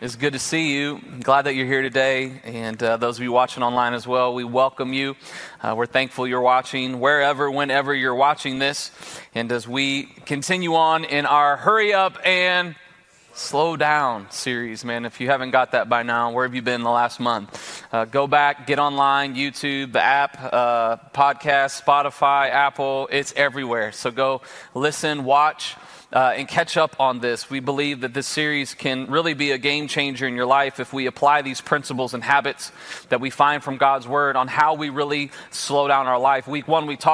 It's good to see you. I'm glad that you're here today. And uh, those of you watching online as well, we welcome you. Uh, we're thankful you're watching wherever, whenever you're watching this. And as we continue on in our Hurry Up and Slow Down series, man, if you haven't got that by now, where have you been the last month? Uh, go back, get online, YouTube, the app, uh, podcast, Spotify, Apple, it's everywhere. So go listen, watch uh, and catch up on this. We believe that this series can really be a game changer in your life if we apply these principles and habits that we find from God's Word on how we really slow down our life. Week one, we talked